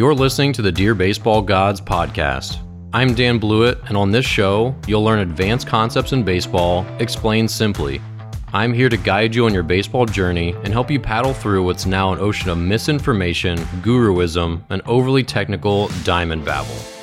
You're listening to the Dear Baseball Gods podcast. I'm Dan Blewett, and on this show, you'll learn advanced concepts in baseball explained simply. I'm here to guide you on your baseball journey and help you paddle through what's now an ocean of misinformation, guruism, and overly technical diamond babble.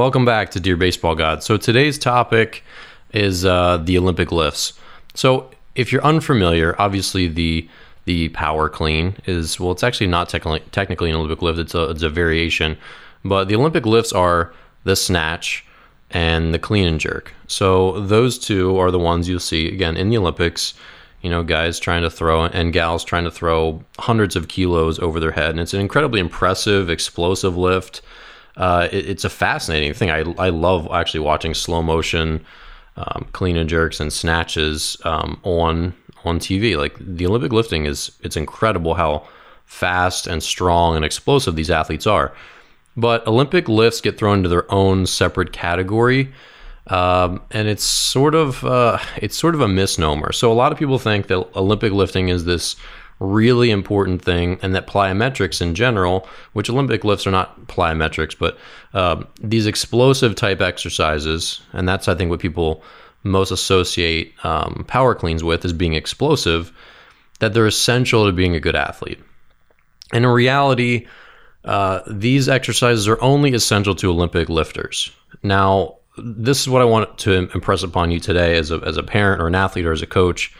Welcome back to Dear Baseball God. So today's topic is uh, the Olympic lifts. So if you're unfamiliar, obviously the the power clean is well, it's actually not technically technically an Olympic lift. It's a it's a variation, but the Olympic lifts are the snatch and the clean and jerk. So those two are the ones you'll see again in the Olympics. You know, guys trying to throw and gals trying to throw hundreds of kilos over their head, and it's an incredibly impressive, explosive lift uh, it, it's a fascinating thing. I, I love actually watching slow motion um, clean and jerks and snatches um, on on TV. Like the Olympic lifting is it's incredible how fast and strong and explosive these athletes are. But Olympic lifts get thrown into their own separate category. Um, and it's sort of uh, it's sort of a misnomer. So a lot of people think that Olympic lifting is this really important thing, and that plyometrics in general, which Olympic lifts are not plyometrics, but um, these explosive type exercises, and that's I think what people most associate um, power cleans with is being explosive, that they're essential to being a good athlete. And in reality, uh, these exercises are only essential to Olympic lifters. Now, this is what I want to impress upon you today as a, as a parent or an athlete or as a coach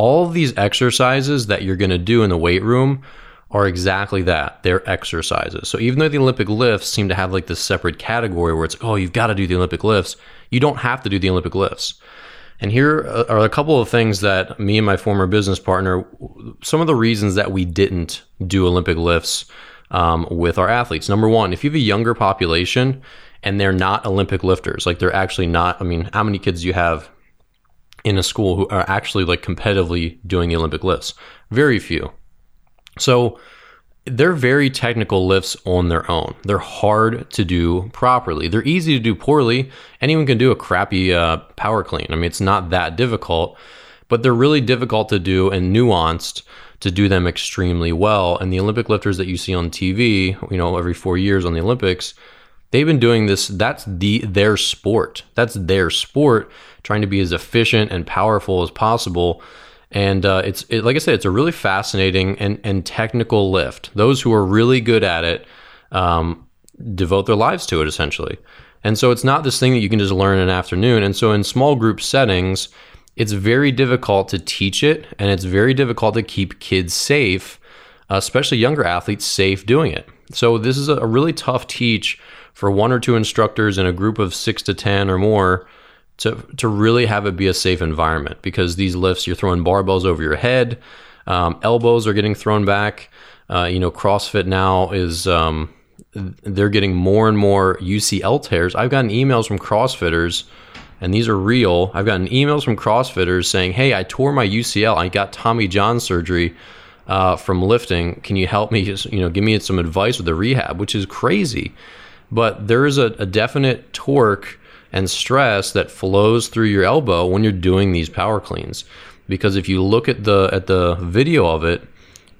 all these exercises that you're going to do in the weight room are exactly that. They're exercises. So even though the Olympic lifts seem to have like this separate category where it's, oh, you've got to do the Olympic lifts, you don't have to do the Olympic lifts. And here are a couple of things that me and my former business partner, some of the reasons that we didn't do Olympic lifts um, with our athletes. Number one, if you have a younger population and they're not Olympic lifters, like they're actually not, I mean, how many kids do you have in a school who are actually like competitively doing the Olympic lifts. Very few. So they're very technical lifts on their own. They're hard to do properly. They're easy to do poorly. Anyone can do a crappy uh, power clean. I mean, it's not that difficult, but they're really difficult to do and nuanced to do them extremely well. And the Olympic lifters that you see on TV, you know, every four years on the Olympics, they've been doing this. That's the their sport. That's their sport trying to be as efficient and powerful as possible. And uh, it's it, like I said, it's a really fascinating and, and technical lift. Those who are really good at it um, devote their lives to it essentially. And so it's not this thing that you can just learn in an afternoon. And so in small group settings, it's very difficult to teach it and it's very difficult to keep kids safe, especially younger athletes safe doing it. So this is a really tough teach for one or two instructors in a group of six to 10 or more to to really have it be a safe environment because these lifts you're throwing barbells over your head, um, elbows are getting thrown back. Uh, you know, CrossFit now is um, they're getting more and more UCL tears. I've gotten emails from CrossFitters, and these are real. I've gotten emails from CrossFitters saying, "Hey, I tore my UCL. I got Tommy John surgery." Uh, from lifting, can you help me? Just, you know, give me some advice with the rehab, which is crazy. But there is a, a definite torque and stress that flows through your elbow when you're doing these power cleans. Because if you look at the at the video of it,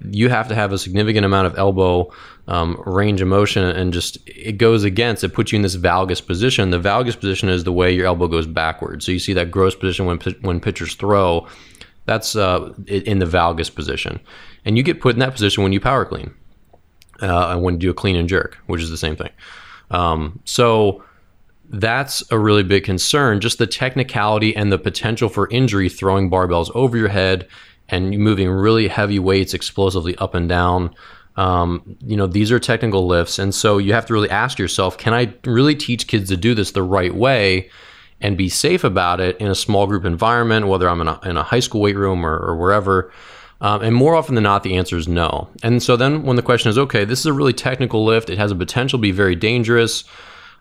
you have to have a significant amount of elbow um, range of motion and just it goes against it puts you in this valgus position the valgus position is the way your elbow goes backwards so you see that gross position when when pitchers throw that's uh, in the valgus position and you get put in that position when you power clean uh, and when you do a clean and jerk which is the same thing um, so that's a really big concern. Just the technicality and the potential for injury throwing barbells over your head and moving really heavy weights explosively up and down. Um, you know, these are technical lifts. And so you have to really ask yourself can I really teach kids to do this the right way and be safe about it in a small group environment, whether I'm in a, in a high school weight room or, or wherever? Um, and more often than not, the answer is no. And so then when the question is, okay, this is a really technical lift, it has a potential to be very dangerous.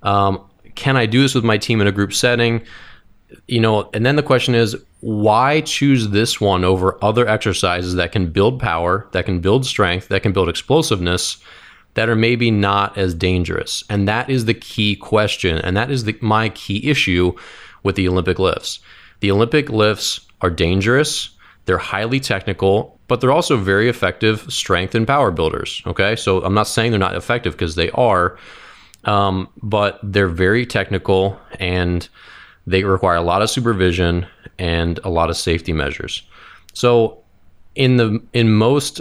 Um, can I do this with my team in a group setting? You know, and then the question is, why choose this one over other exercises that can build power, that can build strength, that can build explosiveness, that are maybe not as dangerous? And that is the key question. And that is the, my key issue with the Olympic lifts. The Olympic lifts are dangerous, they're highly technical, but they're also very effective strength and power builders. Okay. So I'm not saying they're not effective because they are, um, but they're very technical and they require a lot of supervision and a lot of safety measures. So in the in most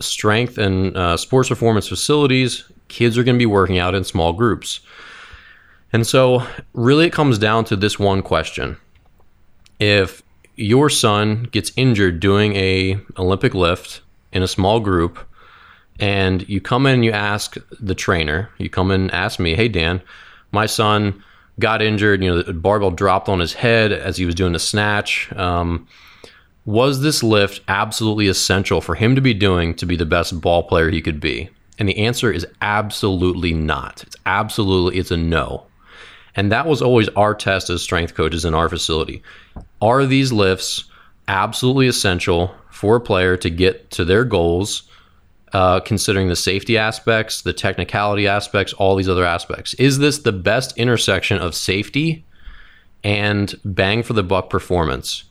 strength and uh, sports performance facilities, kids are going to be working out in small groups. And so, really, it comes down to this one question: If your son gets injured doing a Olympic lift in a small group, and you come in and you ask the trainer, you come in and ask me, "Hey, Dan, my son got injured. You know, the barbell dropped on his head as he was doing a snatch." Um, was this lift absolutely essential for him to be doing to be the best ball player he could be? And the answer is absolutely not. It's absolutely, it's a no. And that was always our test as strength coaches in our facility. Are these lifts absolutely essential for a player to get to their goals, uh, considering the safety aspects, the technicality aspects, all these other aspects? Is this the best intersection of safety and bang for the buck performance?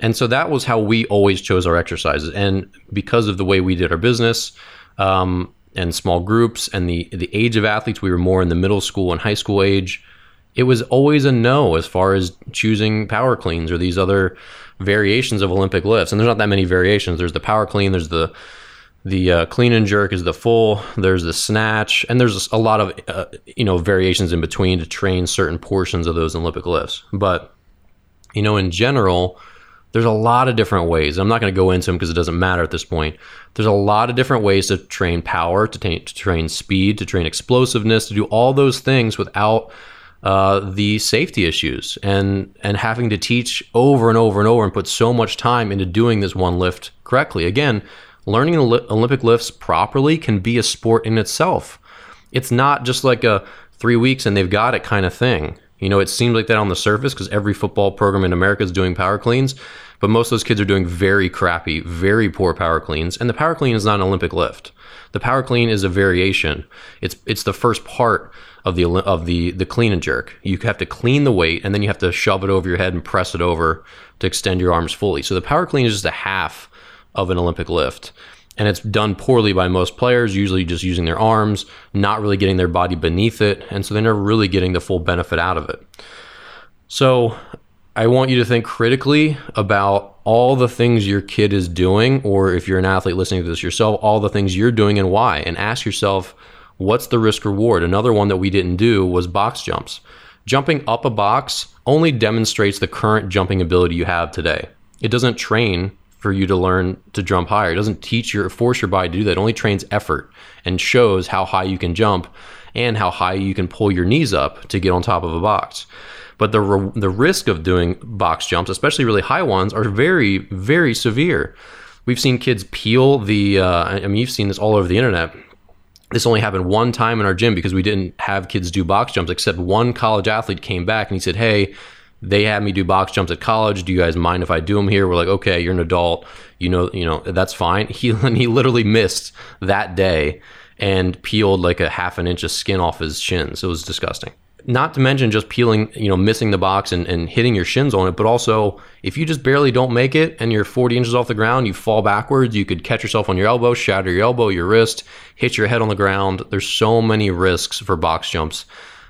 And so that was how we always chose our exercises. And because of the way we did our business um, and small groups and the, the age of athletes, we were more in the middle school and high school age. It was always a no as far as choosing power cleans or these other variations of Olympic lifts. And there's not that many variations. There's the power clean, there's the the uh, clean and jerk is the full. There's the snatch, and there's a lot of uh, you know variations in between to train certain portions of those Olympic lifts. But you know, in general, there's a lot of different ways. I'm not going to go into them because it doesn't matter at this point. There's a lot of different ways to train power, to, t- to train speed, to train explosiveness, to do all those things without uh, the safety issues and and having to teach over and over and over and put so much time into doing this one lift correctly. Again, learning Olympic lifts properly can be a sport in itself. It's not just like a three weeks and they've got it kind of thing. You know, it seems like that on the surface because every football program in America is doing power cleans, but most of those kids are doing very crappy, very poor power cleans. And the power clean is not an Olympic lift. The power clean is a variation. It's it's the first part of the of the the clean and jerk. You have to clean the weight and then you have to shove it over your head and press it over to extend your arms fully. So the power clean is just a half of an Olympic lift and it's done poorly by most players, usually just using their arms, not really getting their body beneath it, and so they're never really getting the full benefit out of it. So, I want you to think critically about all the things your kid is doing, or if you're an athlete listening to this yourself, all the things you're doing and why, and ask yourself, what's the risk reward? Another one that we didn't do was box jumps. Jumping up a box only demonstrates the current jumping ability you have today. It doesn't train for you to learn to jump higher. It doesn't teach your force your body to do that. It only trains effort and shows how high you can jump and how high you can pull your knees up to get on top of a box. But the re- the risk of doing box jumps, especially really high ones, are very very severe. We've seen kids peel the. Uh, I mean, you've seen this all over the internet. This only happened one time in our gym because we didn't have kids do box jumps. Except one college athlete came back and he said, "Hey." they had me do box jumps at college. Do you guys mind if I do them here? We're like, okay, you're an adult. You know, you know that's fine. He and he literally missed that day and peeled like a half an inch of skin off his shins. It was disgusting. Not to mention just peeling, you know, missing the box and, and hitting your shins on it, but also if you just barely don't make it and you're 40 inches off the ground, you fall backwards, you could catch yourself on your elbow, shatter your elbow, your wrist, hit your head on the ground. There's so many risks for box jumps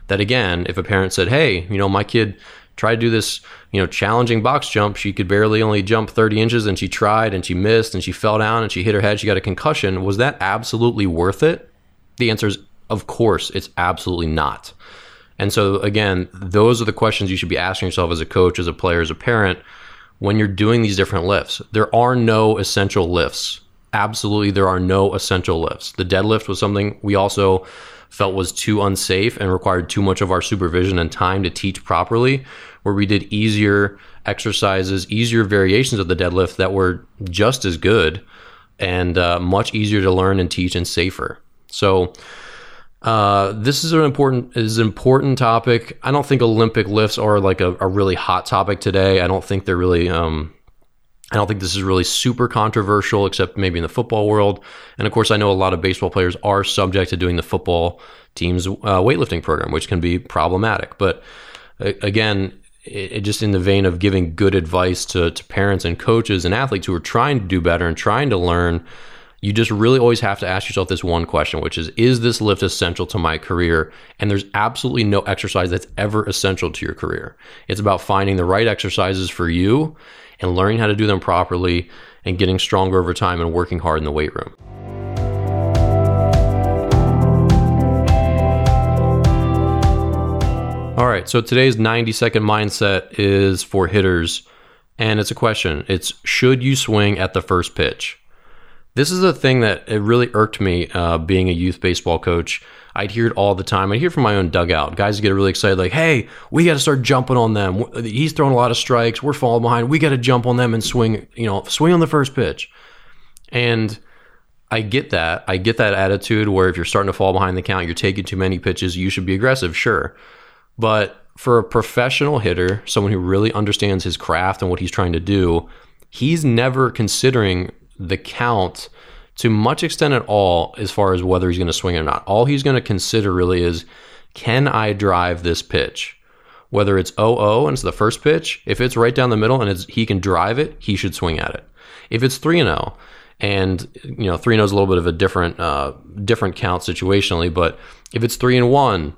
that again, if a parent said, "Hey, you know, my kid tried to do this, you know, challenging box jump. She could barely only jump 30 inches and she tried and she missed and she fell down and she hit her head. She got a concussion. Was that absolutely worth it? The answer is, of course, it's absolutely not. And so, again, those are the questions you should be asking yourself as a coach, as a player, as a parent when you're doing these different lifts. There are no essential lifts. Absolutely, there are no essential lifts. The deadlift was something we also felt was too unsafe and required too much of our supervision and time to teach properly, where we did easier exercises, easier variations of the deadlift that were just as good and uh, much easier to learn and teach and safer. So, uh, this is an important is an important topic. I don't think Olympic lifts are like a, a really hot topic today. I don't think they're really um, I don't think this is really super controversial, except maybe in the football world. And of course, I know a lot of baseball players are subject to doing the football team's uh, weightlifting program, which can be problematic. But uh, again, it, it just in the vein of giving good advice to, to parents and coaches and athletes who are trying to do better and trying to learn, you just really always have to ask yourself this one question, which is Is this lift essential to my career? And there's absolutely no exercise that's ever essential to your career. It's about finding the right exercises for you and learning how to do them properly and getting stronger over time and working hard in the weight room. All right, so today's 90 second mindset is for hitters, and it's a question. It's should you swing at the first pitch? This is a thing that it really irked me uh, being a youth baseball coach I'd hear it all the time. I'd hear from my own dugout. Guys get really excited, like, "Hey, we got to start jumping on them. He's throwing a lot of strikes. We're falling behind. We got to jump on them and swing. You know, swing on the first pitch." And I get that. I get that attitude where if you're starting to fall behind the count, you're taking too many pitches. You should be aggressive, sure. But for a professional hitter, someone who really understands his craft and what he's trying to do, he's never considering the count to much extent at all as far as whether he's going to swing or not. All he's going to consider really is can I drive this pitch? Whether it's 0 0 and it's the first pitch, if it's right down the middle and he can drive it, he should swing at it. If it's 3 0, and you know 3 0 is a little bit of a different uh, different count situationally, but if it's 3 and 1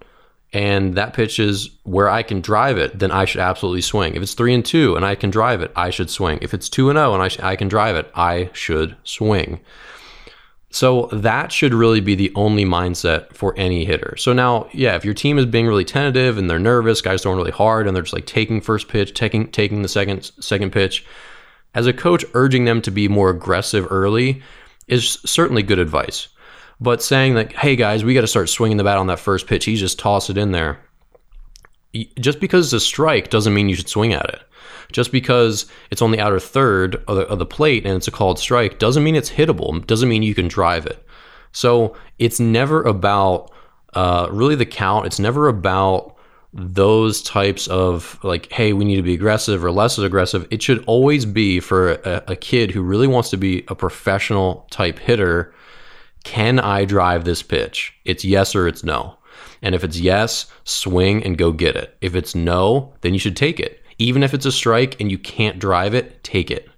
and that pitch is where I can drive it, then I should absolutely swing. If it's 3 and 2 and I can drive it, I should swing. If it's 2 and 0 and I, sh- I can drive it, I should swing. So that should really be the only mindset for any hitter. So now, yeah, if your team is being really tentative and they're nervous, guys throwing really hard and they're just like taking first pitch, taking taking the second second pitch, as a coach urging them to be more aggressive early is certainly good advice. But saying like, "Hey guys, we got to start swinging the bat on that first pitch. He just toss it in there." Just because it's a strike doesn't mean you should swing at it. Just because it's on the outer third of the, of the plate and it's a called strike doesn't mean it's hittable. Doesn't mean you can drive it. So it's never about uh, really the count. It's never about those types of like, hey, we need to be aggressive or less aggressive. It should always be for a, a kid who really wants to be a professional type hitter. Can I drive this pitch? It's yes or it's no. And if it's yes, swing and go get it. If it's no, then you should take it. Even if it's a strike and you can't drive it, take it.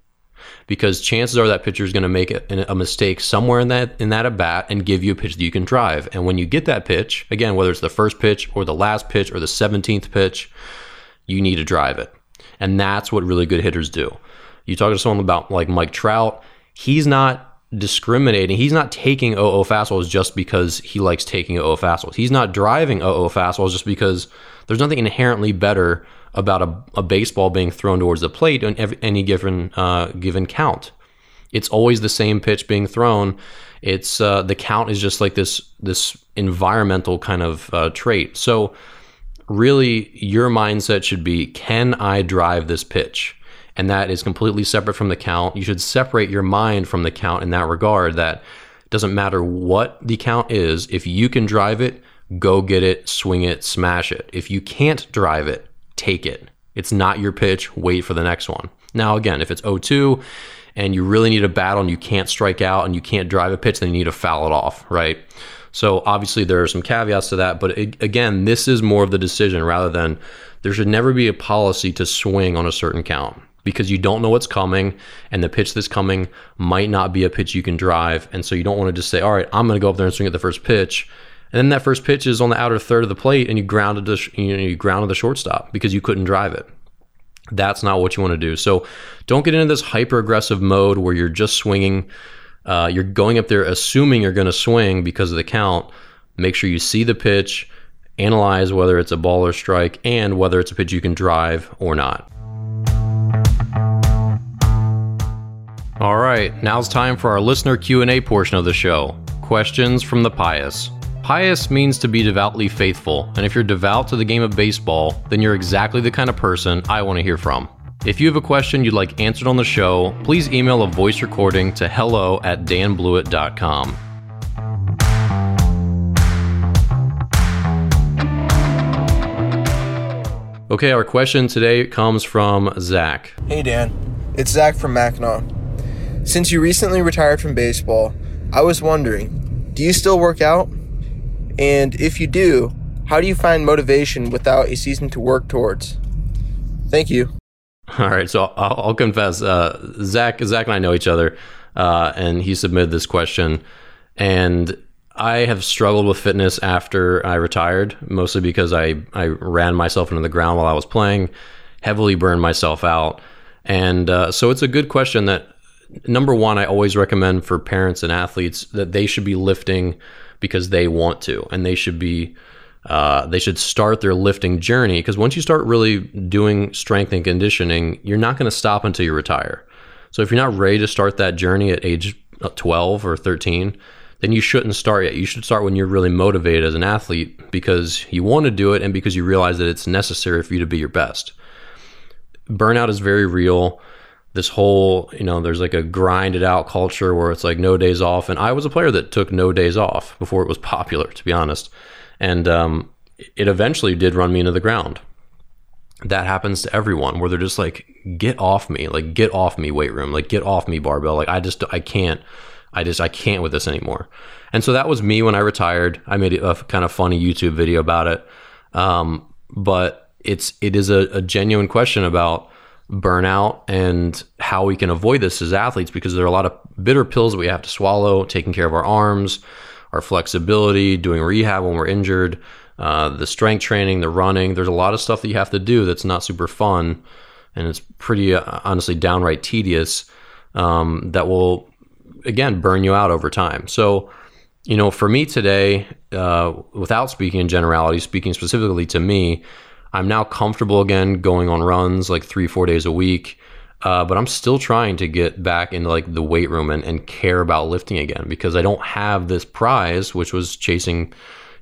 Because chances are that pitcher is going to make a, mistake somewhere in that in that at bat and give you a pitch that you can drive. And when you get that pitch, again, whether it's the first pitch or the last pitch or the 17th pitch, you need to drive it. And that's what really good hitters do. You talk to someone about like Mike Trout, he's not discriminating. He's not taking 0 fastballs just because he likes taking 0 fastballs. He's not driving 0 fastballs just because there's nothing inherently better about a, a baseball being thrown towards the plate on every, any given uh, given count. It's always the same pitch being thrown. It's uh, the count is just like this this environmental kind of uh, trait. So really, your mindset should be: Can I drive this pitch? And that is completely separate from the count. You should separate your mind from the count in that regard. That doesn't matter what the count is. If you can drive it, go get it, swing it, smash it. If you can't drive it, take it. It's not your pitch. Wait for the next one. Now, again, if it's 0 2 and you really need a battle and you can't strike out and you can't drive a pitch, then you need to foul it off, right? So obviously there are some caveats to that, but again, this is more of the decision rather than there should never be a policy to swing on a certain count because you don't know what's coming and the pitch that's coming might not be a pitch you can drive. And so you don't want to just say, all right, I'm going to go up there and swing at the first pitch and then that first pitch is on the outer third of the plate, and you grounded the you know you grounded the shortstop because you couldn't drive it. That's not what you want to do. So don't get into this hyper aggressive mode where you're just swinging. Uh, you're going up there assuming you're going to swing because of the count. Make sure you see the pitch, analyze whether it's a ball or strike, and whether it's a pitch you can drive or not. All right, now's time for our listener Q&A portion of the show. Questions from the pious. Pious means to be devoutly faithful, and if you're devout to the game of baseball, then you're exactly the kind of person I want to hear from. If you have a question you'd like answered on the show, please email a voice recording to hello at danblewett.com. Okay, our question today comes from Zach. Hey Dan, It's Zach from Mackinac. Since you recently retired from baseball, I was wondering do you still work out? And if you do, how do you find motivation without a season to work towards? Thank you. All right, so I'll, I'll confess, uh, Zach, Zach and I know each other, uh, and he submitted this question, and I have struggled with fitness after I retired, mostly because I I ran myself into the ground while I was playing, heavily burned myself out, and uh, so it's a good question that number one, I always recommend for parents and athletes that they should be lifting because they want to, and they should be uh, they should start their lifting journey because once you start really doing strength and conditioning, you're not going to stop until you retire. So if you're not ready to start that journey at age 12 or 13, then you shouldn't start yet. You should start when you're really motivated as an athlete because you want to do it and because you realize that it's necessary for you to be your best. Burnout is very real. This whole, you know, there's like a grinded out culture where it's like no days off. And I was a player that took no days off before it was popular, to be honest and um, it eventually did run me into the ground. That happens to everyone where they're just like, get off me, like get off me, weight room, like get off me, barbell. Like I just, I can't, I just, I can't with this anymore. And so that was me when I retired. I made a kind of funny YouTube video about it. Um, but it's, it is a, a genuine question about burnout and how we can avoid this as athletes because there are a lot of bitter pills that we have to swallow, taking care of our arms, our flexibility, doing rehab when we're injured, uh, the strength training, the running. There's a lot of stuff that you have to do that's not super fun, and it's pretty uh, honestly downright tedious. Um, that will again burn you out over time. So, you know, for me today, uh, without speaking in generality, speaking specifically to me, I'm now comfortable again going on runs like three, four days a week. Uh, but I'm still trying to get back into like the weight room and, and care about lifting again because I don't have this prize, which was chasing,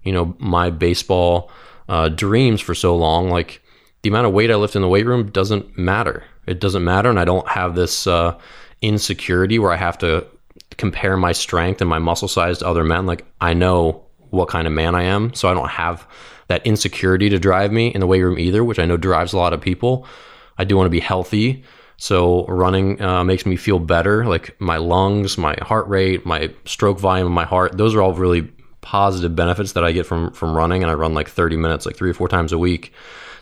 you know, my baseball uh, dreams for so long. Like the amount of weight I lift in the weight room doesn't matter. It doesn't matter, and I don't have this uh, insecurity where I have to compare my strength and my muscle size to other men. Like I know what kind of man I am, so I don't have that insecurity to drive me in the weight room either, which I know drives a lot of people. I do want to be healthy. So running uh, makes me feel better, like my lungs, my heart rate, my stroke volume of my heart. Those are all really positive benefits that I get from from running. And I run like 30 minutes, like three or four times a week,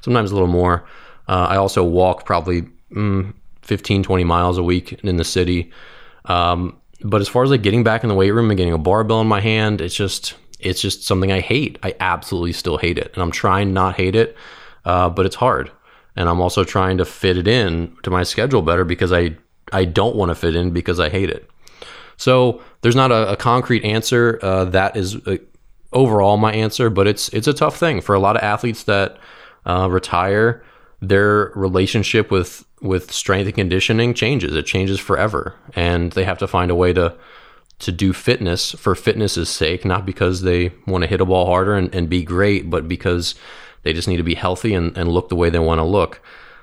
sometimes a little more. Uh, I also walk probably mm, 15, 20 miles a week in the city. Um, but as far as like getting back in the weight room and getting a barbell in my hand, it's just it's just something I hate. I absolutely still hate it, and I'm trying not hate it, uh, but it's hard and I'm also trying to fit it in to my schedule better because I I don't want to fit in because I hate it. So there's not a, a concrete answer uh, that is uh, overall my answer, but it's it's a tough thing for a lot of athletes that uh, retire. Their relationship with with strength and conditioning changes. It changes forever, and they have to find a way to to do fitness for fitness's sake, not because they want to hit a ball harder and, and be great, but because they just need to be healthy and, and look the way they want to look.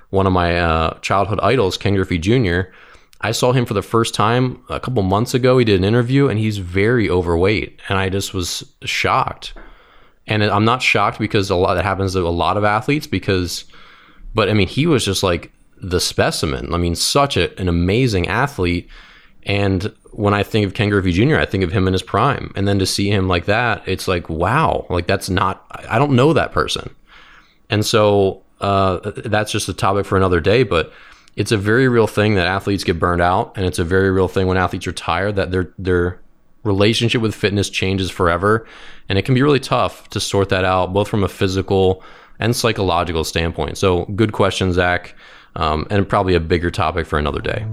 One of my uh, childhood idols, Ken Griffey Jr., I saw him for the first time a couple months ago. He did an interview and he's very overweight. And I just was shocked. And I'm not shocked because a lot that happens to a lot of athletes because, but I mean, he was just like the specimen. I mean, such a, an amazing athlete. And when I think of Ken Griffey Jr., I think of him in his prime. And then to see him like that, it's like, wow, like that's not, I don't know that person. And so uh, that's just a topic for another day. But it's a very real thing that athletes get burned out, and it's a very real thing when athletes retire that their their relationship with fitness changes forever, and it can be really tough to sort that out, both from a physical and psychological standpoint. So, good question, Zach, um, and probably a bigger topic for another day.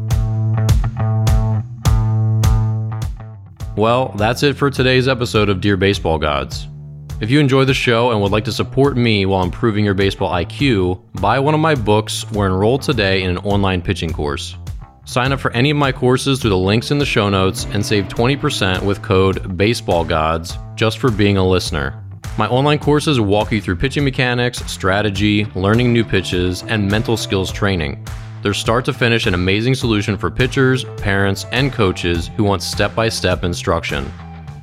Well, that's it for today's episode of Dear Baseball Gods. If you enjoy the show and would like to support me while improving your baseball IQ, buy one of my books or enroll today in an online pitching course. Sign up for any of my courses through the links in the show notes and save 20% with code BASEBALLGODS just for being a listener. My online courses walk you through pitching mechanics, strategy, learning new pitches, and mental skills training. They're start to finish an amazing solution for pitchers, parents, and coaches who want step by step instruction.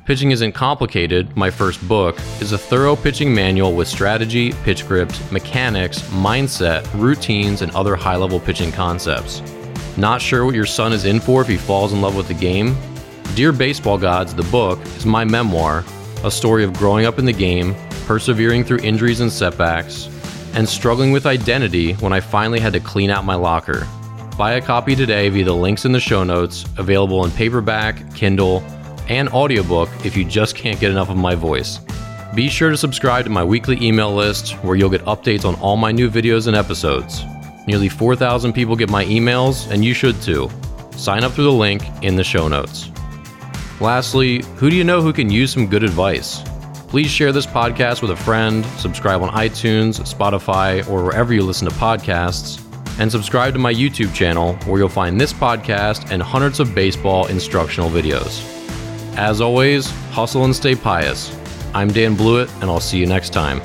Pitching Isn't Complicated, my first book, is a thorough pitching manual with strategy, pitch script, mechanics, mindset, routines, and other high level pitching concepts. Not sure what your son is in for if he falls in love with the game? Dear Baseball Gods, the book, is my memoir, a story of growing up in the game, persevering through injuries and setbacks, and struggling with identity when I finally had to clean out my locker. Buy a copy today via the links in the show notes, available in paperback, Kindle, and audiobook if you just can't get enough of my voice. Be sure to subscribe to my weekly email list where you'll get updates on all my new videos and episodes. Nearly 4,000 people get my emails, and you should too. Sign up through the link in the show notes. Lastly, who do you know who can use some good advice? Please share this podcast with a friend, subscribe on iTunes, Spotify, or wherever you listen to podcasts, and subscribe to my YouTube channel where you'll find this podcast and hundreds of baseball instructional videos. As always, hustle and stay pious. I'm Dan Blewett, and I'll see you next time.